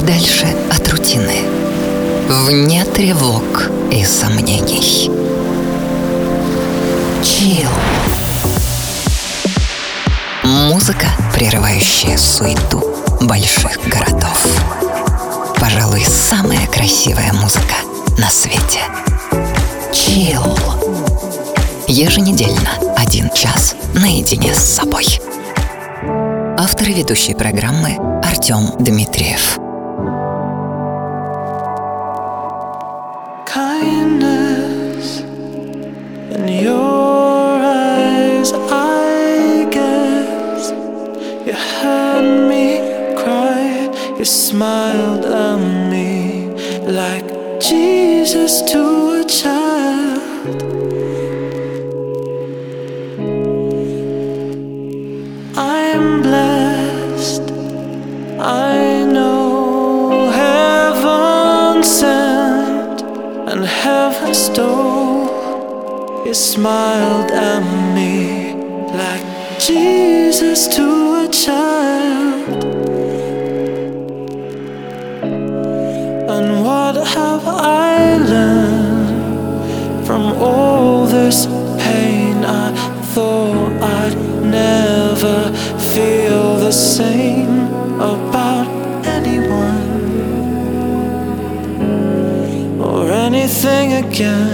подальше от рутины, вне тревог и сомнений. Чил. Музыка, прерывающая суету больших городов. Пожалуй, самая красивая музыка на свете. Чил. Еженедельно один час наедине с собой. Автор и ведущий программы Артем Дмитриев. you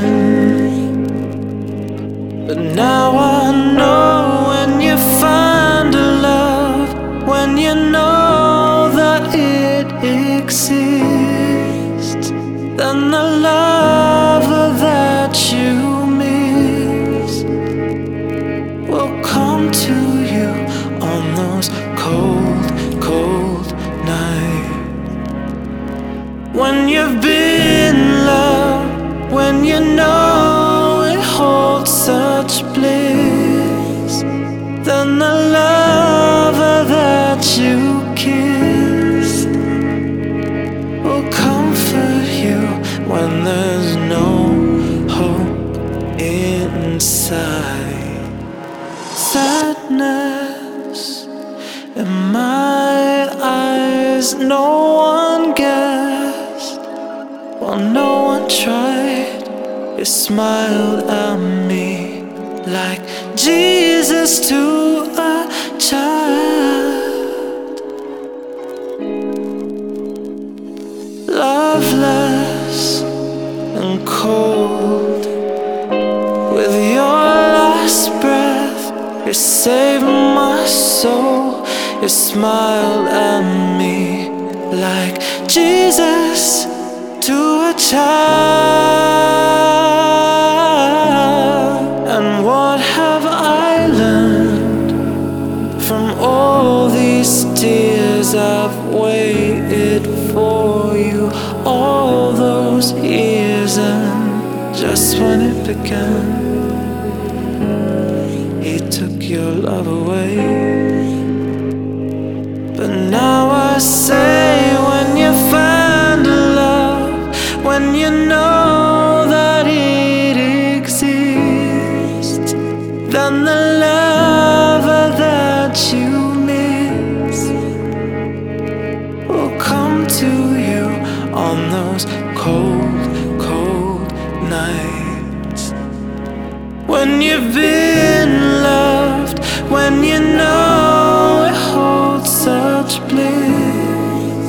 When you've been loved, when you know it holds such bliss,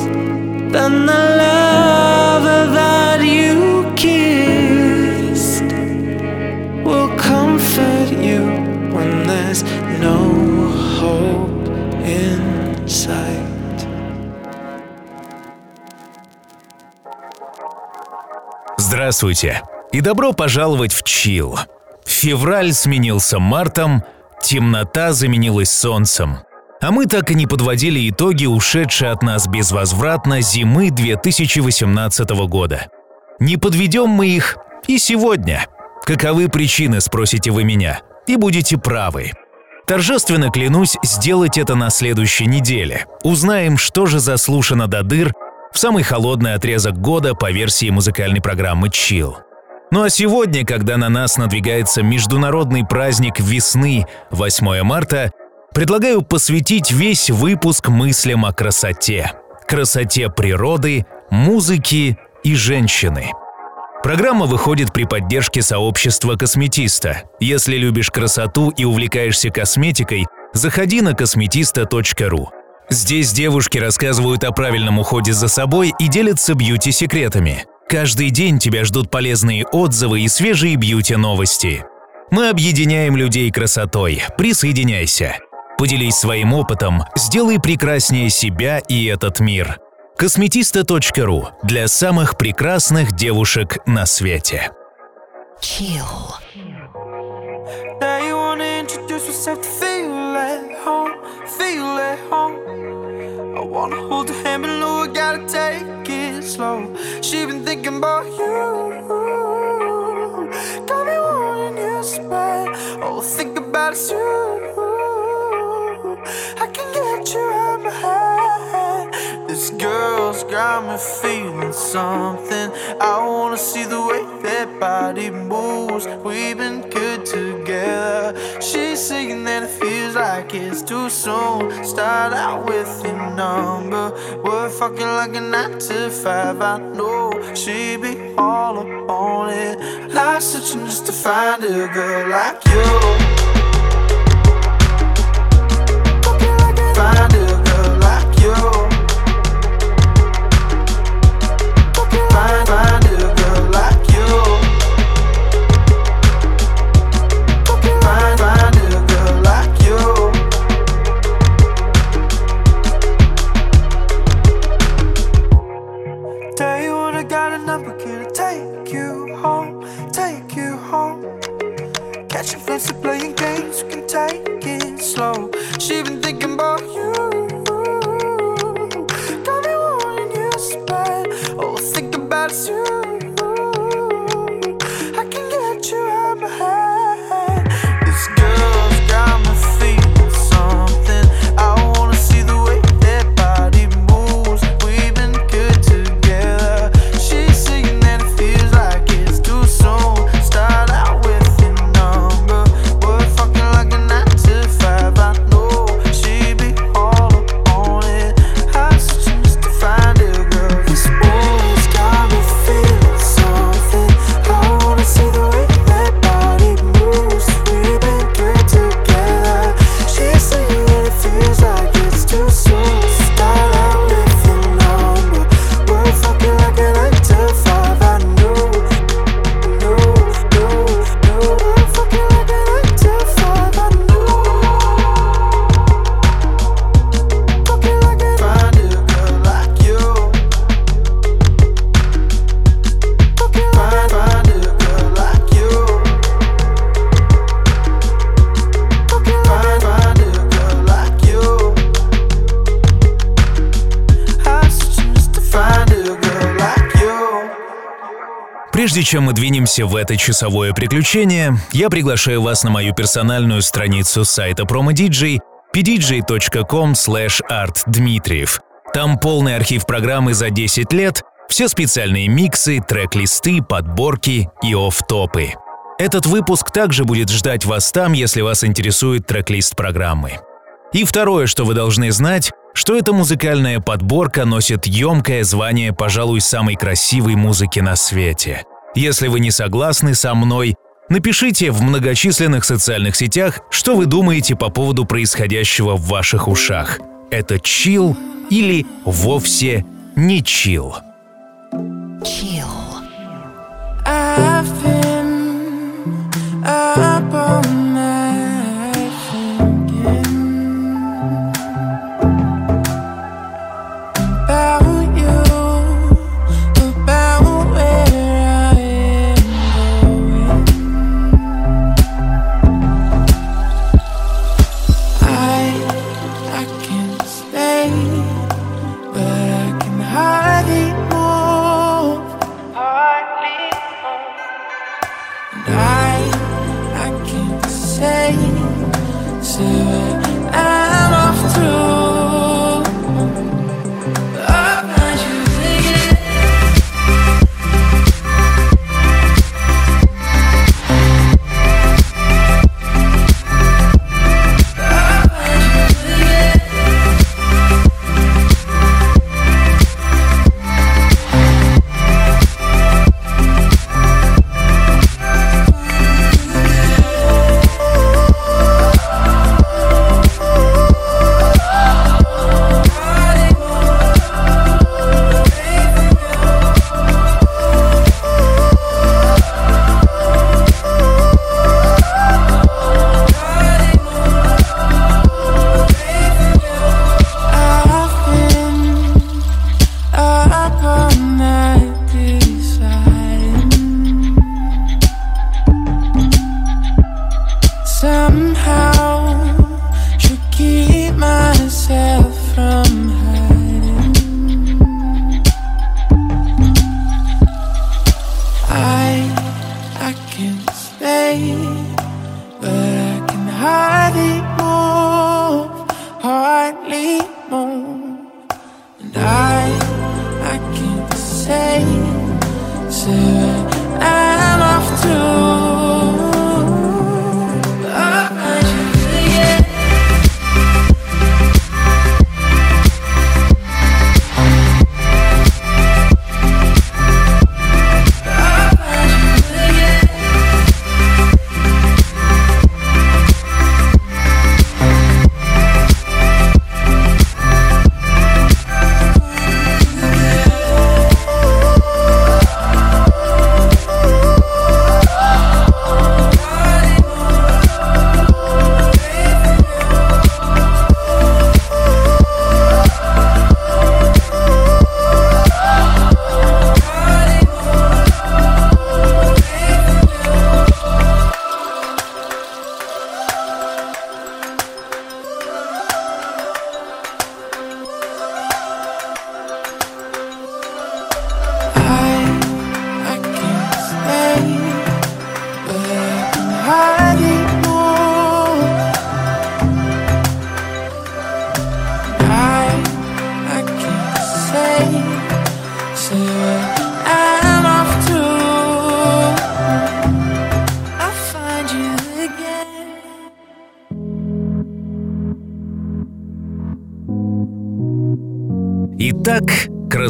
then the lover that you kissed will comfort you when there's no hope in sight. Здравствуйте и добро пожаловать в Чил. Февраль сменился мартом, темнота заменилась солнцем. А мы так и не подводили итоги ушедшей от нас безвозвратно зимы 2018 года. Не подведем мы их и сегодня. Каковы причины, спросите вы меня, и будете правы. Торжественно клянусь сделать это на следующей неделе. Узнаем, что же заслушано до дыр в самый холодный отрезок года по версии музыкальной программы Chill. Ну а сегодня, когда на нас надвигается международный праздник весны 8 марта, предлагаю посвятить весь выпуск мыслям о красоте. красоте природы, музыки и женщины. Программа выходит при поддержке сообщества косметиста. Если любишь красоту и увлекаешься косметикой, заходи на косметиста.ру. Здесь девушки рассказывают о правильном уходе за собой и делятся бьюти-секретами. Каждый день тебя ждут полезные отзывы и свежие бьюти-новости. Мы объединяем людей красотой. Присоединяйся. Поделись своим опытом, сделай прекраснее себя и этот мир. Косметиста.ру для самых прекрасных девушек на свете. Chill. Now you wanna introduce yourself to feel at home, feel at home. I wanna hold your hand, but no, I gotta take it slow. Thinking about you, got me wanting you so bad. Oh, think about it soon. I can get you out my head. This girl's got me feeling something. I wanna see the way that body moves. We've been good together. She's saying that it feels like it's too soon. Start out with your number. We're fucking like a nine to five. I know she be all up on it. Life's searching just to find a girl like you. Find a чем мы двинемся в это часовое приключение, я приглашаю вас на мою персональную страницу сайта PromoDJ pdj.com artdmitriev. Там полный архив программы за 10 лет, все специальные миксы, трек-листы, подборки и офф-топы. Этот выпуск также будет ждать вас там, если вас интересует трек-лист программы. И второе, что вы должны знать, что эта музыкальная подборка носит емкое звание, пожалуй, самой красивой музыки на свете. Если вы не согласны со мной, напишите в многочисленных социальных сетях, что вы думаете по поводу происходящего в ваших ушах. Это чил или вовсе не чил? Chill. I've been up all night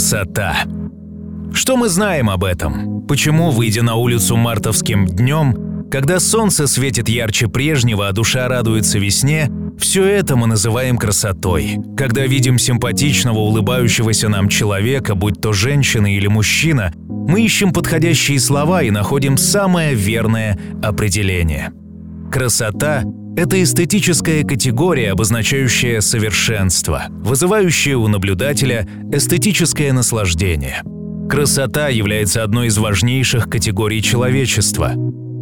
красота. Что мы знаем об этом? Почему, выйдя на улицу мартовским днем, когда солнце светит ярче прежнего, а душа радуется весне, все это мы называем красотой. Когда видим симпатичного, улыбающегося нам человека, будь то женщина или мужчина, мы ищем подходящие слова и находим самое верное определение. Красота это эстетическая категория, обозначающая совершенство, вызывающая у наблюдателя эстетическое наслаждение. Красота является одной из важнейших категорий человечества.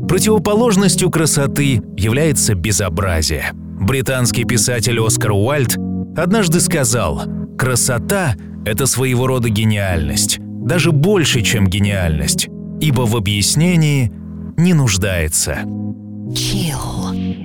Противоположностью красоты является безобразие. Британский писатель Оскар Уальд однажды сказал «Красота – это своего рода гениальность, даже больше, чем гениальность, ибо в объяснении не нуждается». Chill.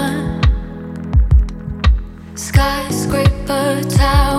他。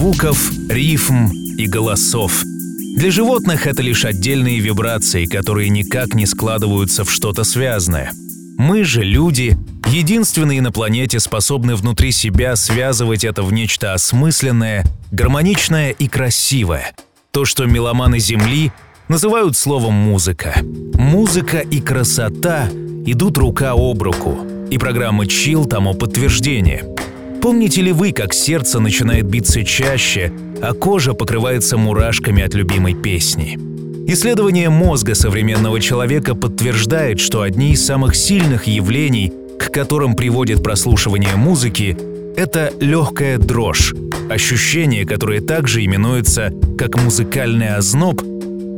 Звуков, рифм и голосов. Для животных это лишь отдельные вибрации, которые никак не складываются в что-то связанное. Мы же, люди, единственные на планете способны внутри себя связывать это в нечто осмысленное, гармоничное и красивое. То, что меломаны Земли называют словом «музыка». Музыка и красота идут рука об руку, и программа «Чил» тому подтверждение – Помните ли вы, как сердце начинает биться чаще, а кожа покрывается мурашками от любимой песни? Исследование мозга современного человека подтверждает, что одни из самых сильных явлений, к которым приводит прослушивание музыки, это легкая дрожь, ощущение, которое также именуется как музыкальный озноб,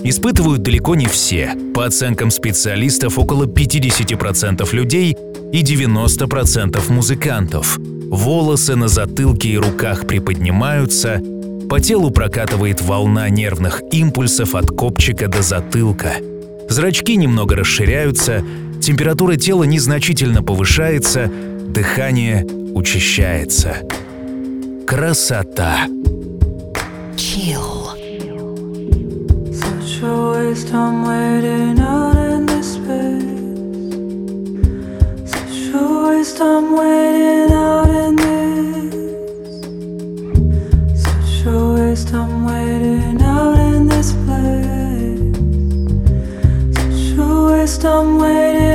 испытывают далеко не все. По оценкам специалистов, около 50% людей и 90% музыкантов. Волосы на затылке и руках приподнимаются, по телу прокатывает волна нервных импульсов от копчика до затылка. Зрачки немного расширяются, температура тела незначительно повышается, дыхание учащается. Красота! Chill. Such a waste I'm waiting Waste I'm waiting out in this. Such a waste I'm waiting out in this place. Such a waste I'm waiting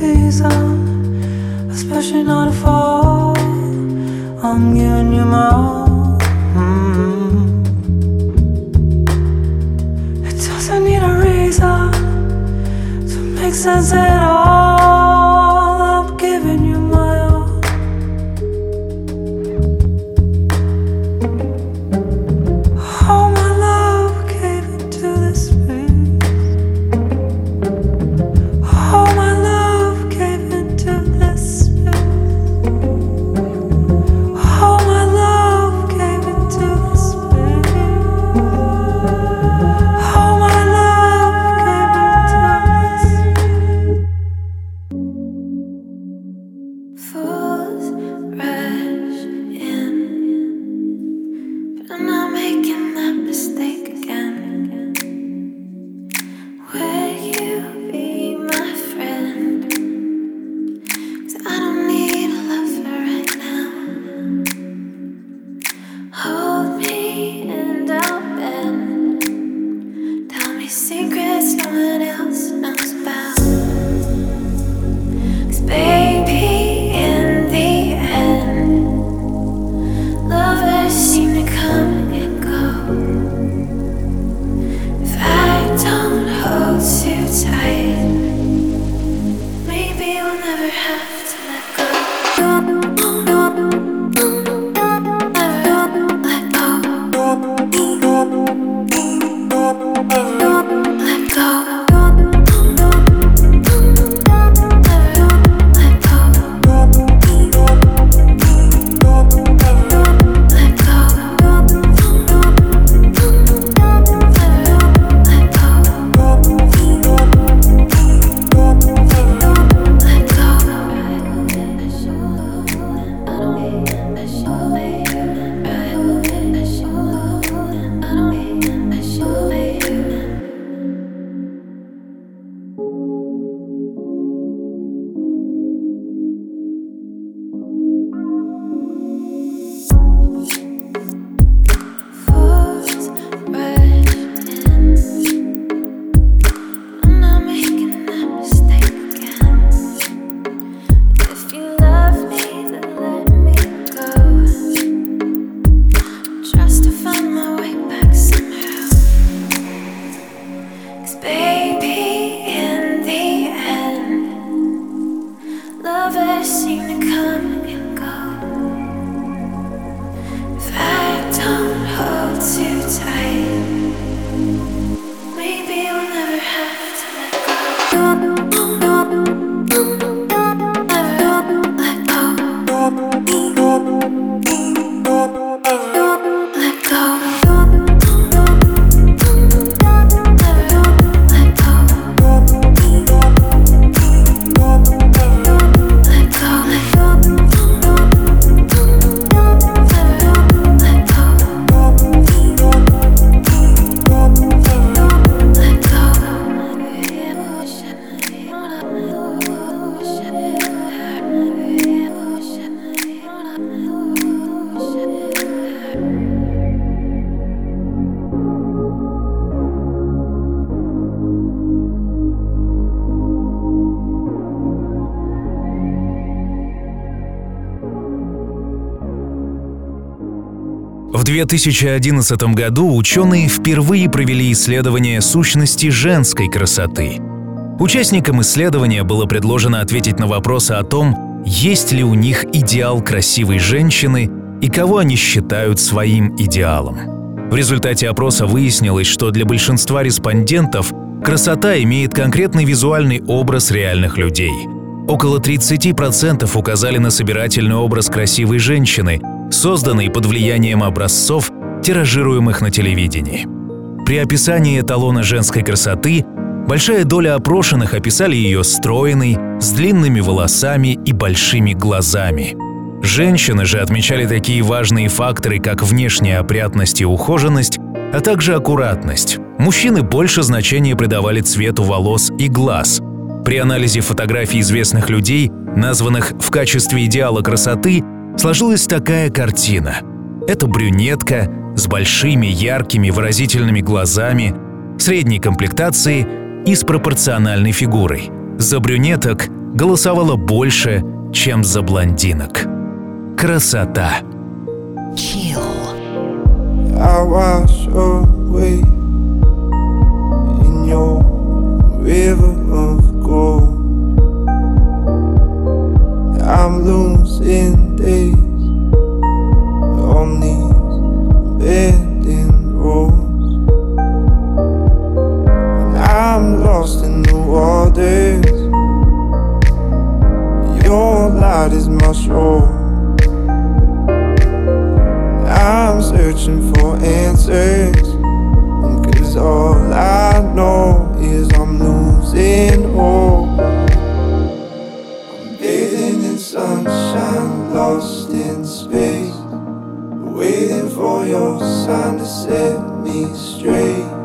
days especially not a fall. I'm giving you my all. Mm-hmm. It doesn't need a reason to make sense at all. В 2011 году ученые впервые провели исследование сущности женской красоты. Участникам исследования было предложено ответить на вопросы о том, есть ли у них идеал красивой женщины и кого они считают своим идеалом. В результате опроса выяснилось, что для большинства респондентов красота имеет конкретный визуальный образ реальных людей. Около 30% указали на собирательный образ красивой женщины, созданный под влиянием образцов, тиражируемых на телевидении. При описании эталона женской красоты большая доля опрошенных описали ее стройной, с длинными волосами и большими глазами. Женщины же отмечали такие важные факторы, как внешняя опрятность и ухоженность, а также аккуратность. Мужчины больше значения придавали цвету волос и глаз. При анализе фотографий известных людей, названных в качестве идеала красоты, сложилась такая картина. Это брюнетка с большими, яркими, выразительными глазами, средней комплектации и с пропорциональной фигурой. За брюнеток голосовало больше, чем за блондинок. Красота. Chill. I wash away in your river of gold. I'm losing days on these bending roads. And I'm lost in the waters. Your light is my shore. I'm searching for answers. Cause all I know is I'm losing hope. For your sign to set me straight.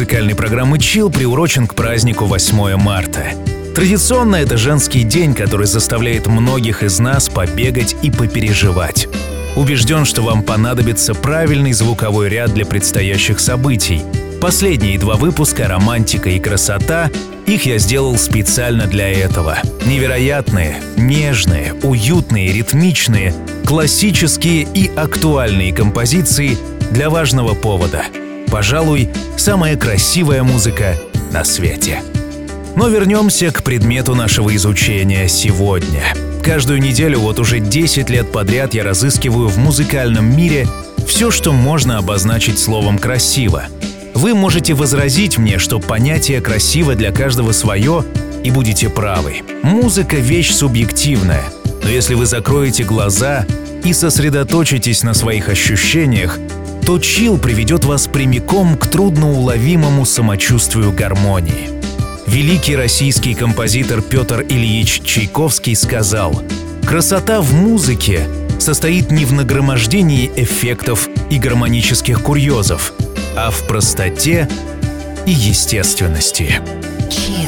Музыкальной программы «Чил» приурочен к празднику 8 марта. Традиционно это женский день, который заставляет многих из нас побегать и попереживать. Убежден, что вам понадобится правильный звуковой ряд для предстоящих событий. Последние два выпуска «Романтика» и «Красота» их я сделал специально для этого. Невероятные, нежные, уютные, ритмичные, классические и актуальные композиции для важного повода – пожалуй, самая красивая музыка на свете. Но вернемся к предмету нашего изучения сегодня. Каждую неделю вот уже 10 лет подряд я разыскиваю в музыкальном мире все, что можно обозначить словом «красиво». Вы можете возразить мне, что понятие «красиво» для каждого свое, и будете правы. Музыка — вещь субъективная, но если вы закроете глаза и сосредоточитесь на своих ощущениях, то чил приведет вас прямиком к трудноуловимому самочувствию гармонии. Великий российский композитор Петр Ильич Чайковский сказал «Красота в музыке состоит не в нагромождении эффектов и гармонических курьезов, а в простоте и естественности». Chill.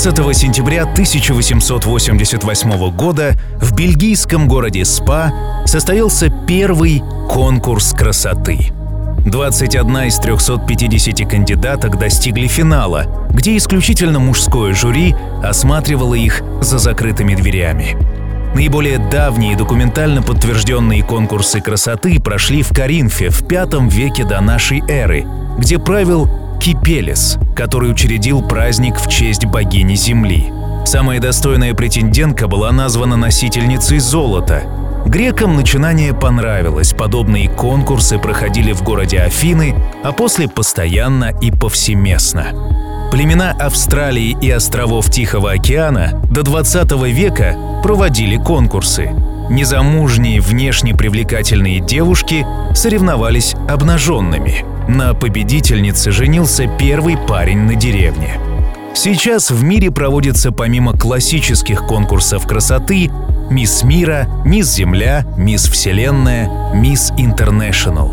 19 сентября 1888 года в бельгийском городе Спа состоялся первый конкурс красоты. 21 из 350 кандидаток достигли финала, где исключительно мужское жюри осматривало их за закрытыми дверями. Наиболее давние документально подтвержденные конкурсы красоты прошли в Коринфе в V веке до нашей эры, где правил Кипелес, который учредил праздник в честь богини Земли. Самая достойная претендентка была названа носительницей золота. Грекам начинание понравилось, подобные конкурсы проходили в городе Афины, а после постоянно и повсеместно. Племена Австралии и островов Тихого океана до 20 века проводили конкурсы. Незамужние внешне привлекательные девушки соревновались обнаженными. На победительнице женился первый парень на деревне. Сейчас в мире проводится помимо классических конкурсов красоты «Мисс Мира», «Мисс Земля», «Мисс Вселенная», «Мисс Интернешнл».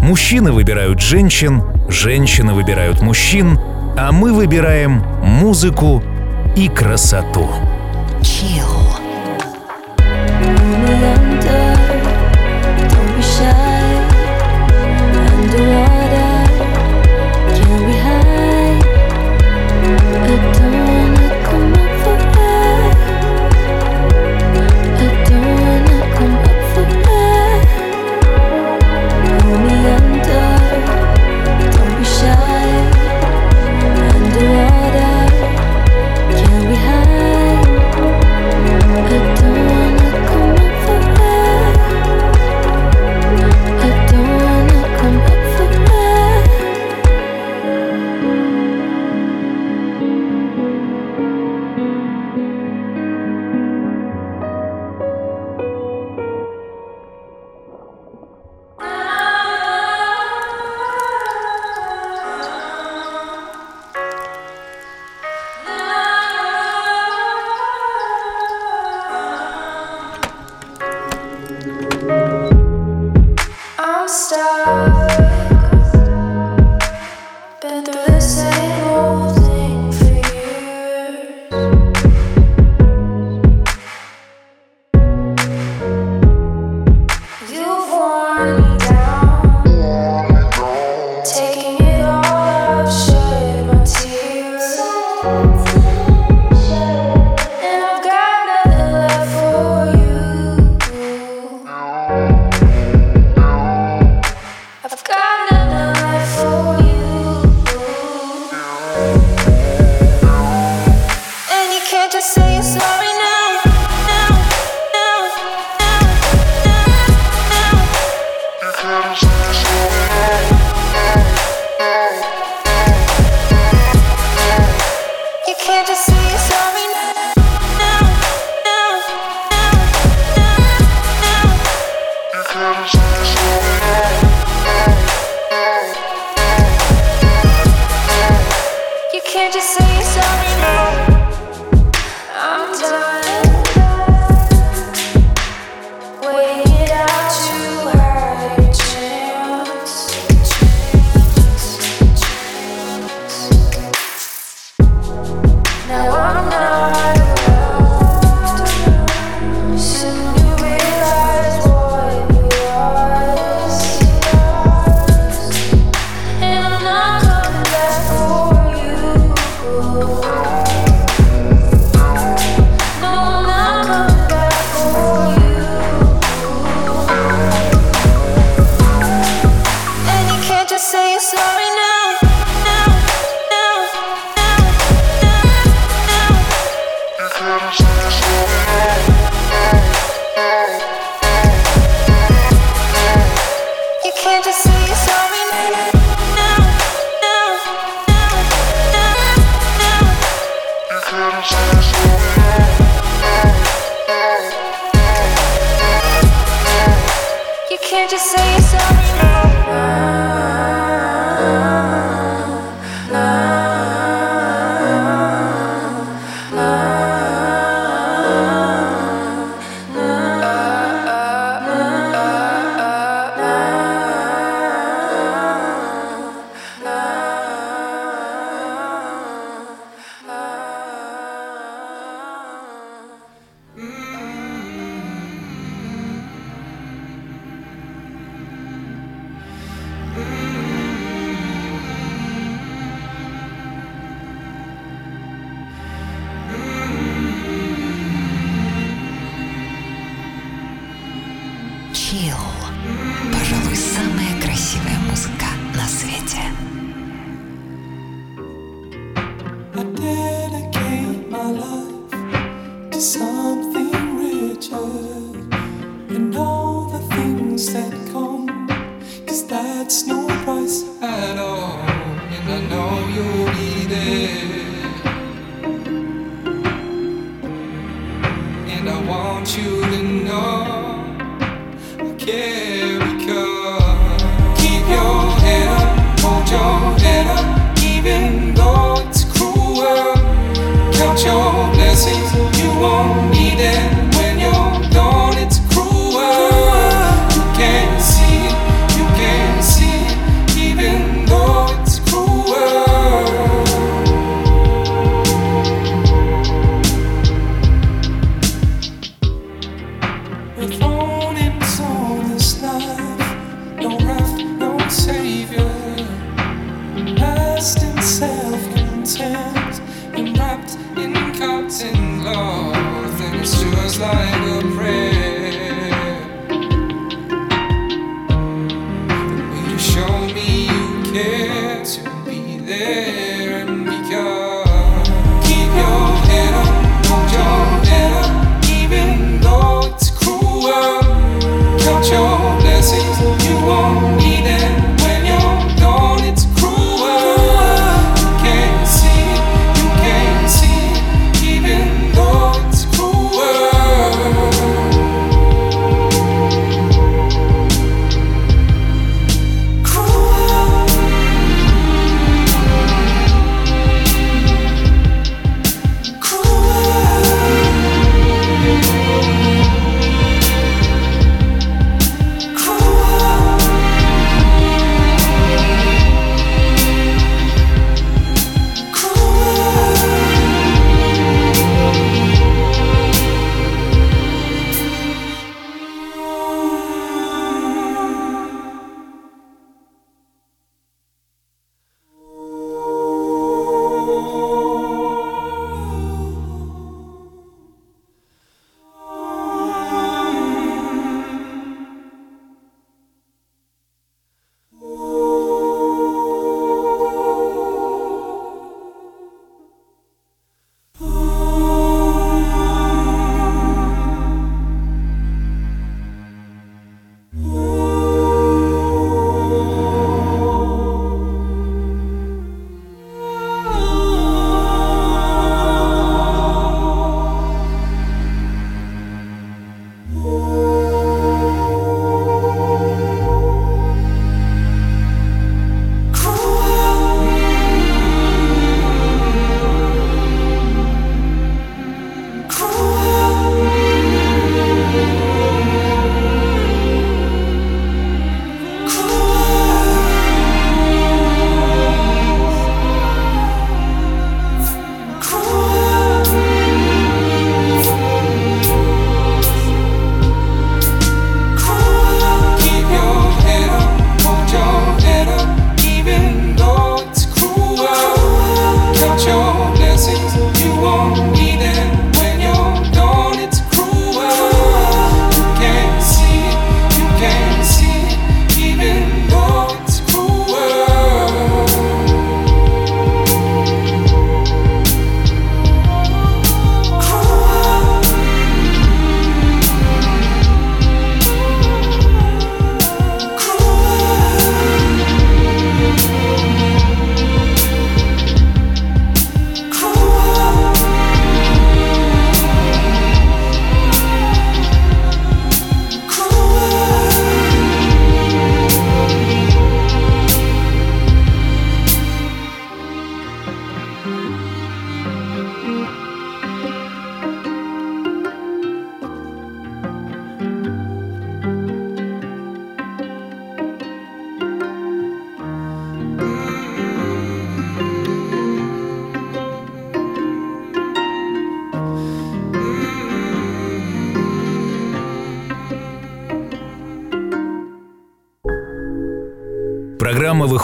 Мужчины выбирают женщин, женщины выбирают мужчин, а мы выбираем музыку и красоту.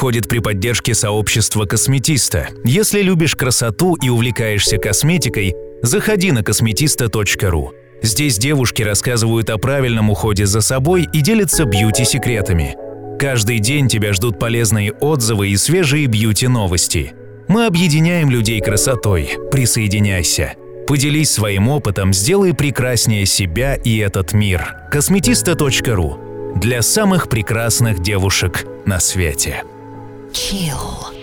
Программа выходит при поддержке сообщества «Косметиста». Если любишь красоту и увлекаешься косметикой, заходи на косметиста.ру. Здесь девушки рассказывают о правильном уходе за собой и делятся бьюти-секретами. Каждый день тебя ждут полезные отзывы и свежие бьюти-новости. Мы объединяем людей красотой. Присоединяйся. Поделись своим опытом, сделай прекраснее себя и этот мир. Косметиста.ру для самых прекрасных девушек на свете. Chill.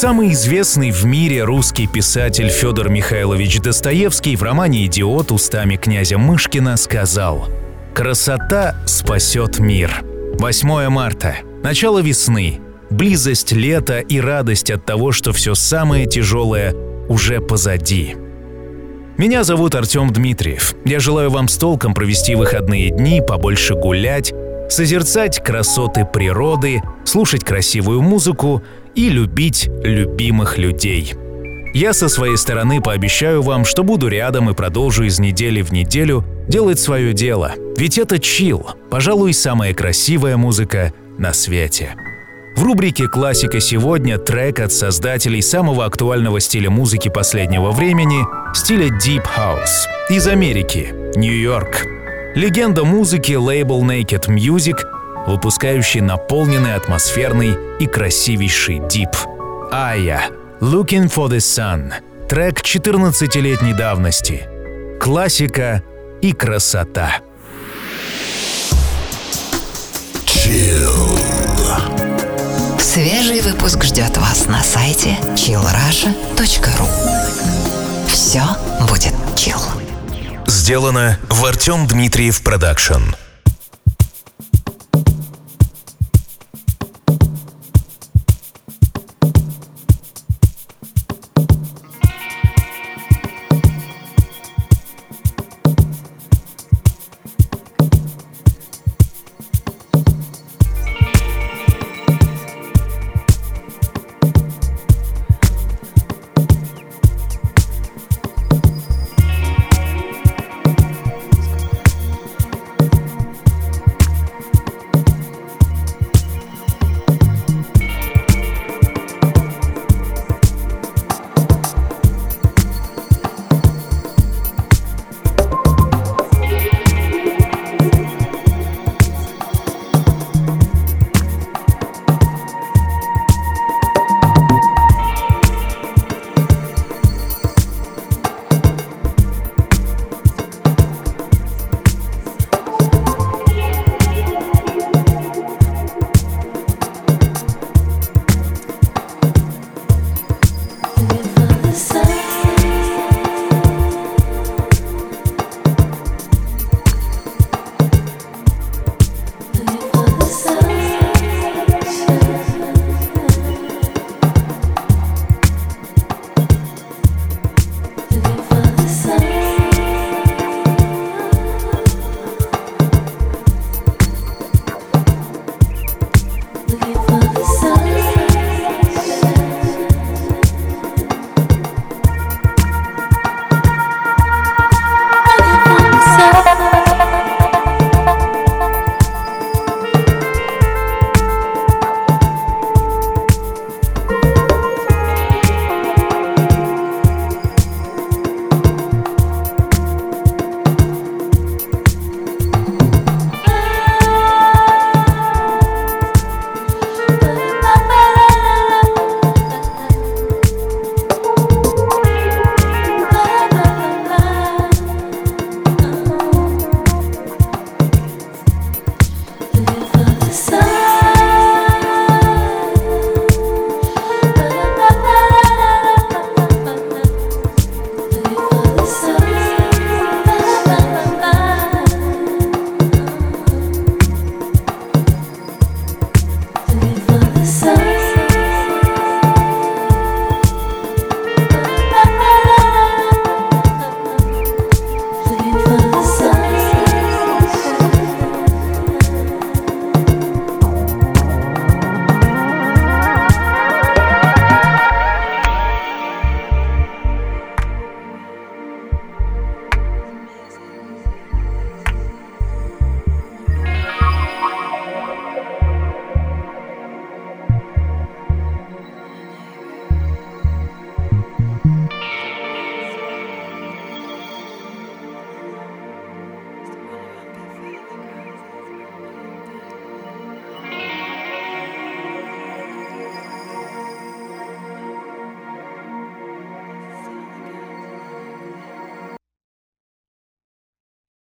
Самый известный в мире русский писатель Федор Михайлович Достоевский в романе «Идиот» устами князя Мышкина сказал «Красота спасет мир». 8 марта. Начало весны. Близость лета и радость от того, что все самое тяжелое уже позади. Меня зовут Артем Дмитриев. Я желаю вам с толком провести выходные дни, побольше гулять, созерцать красоты природы, слушать красивую музыку и любить любимых людей. Я со своей стороны пообещаю вам, что буду рядом и продолжу из недели в неделю делать свое дело. Ведь это чил, пожалуй, самая красивая музыка на свете. В рубрике «Классика сегодня» трек от создателей самого актуального стиля музыки последнего времени — стиля Deep House из Америки, Нью-Йорк. Легенда музыки лейбл Naked Music, выпускающий наполненный атмосферный и красивейший Deep. Ая «Looking for the Sun» — трек 14-летней давности. Классика и красота. Свежий выпуск ждет вас на сайте chillrasha.ru Все будет chill. Сделано в Артем Дмитриев Продакшн.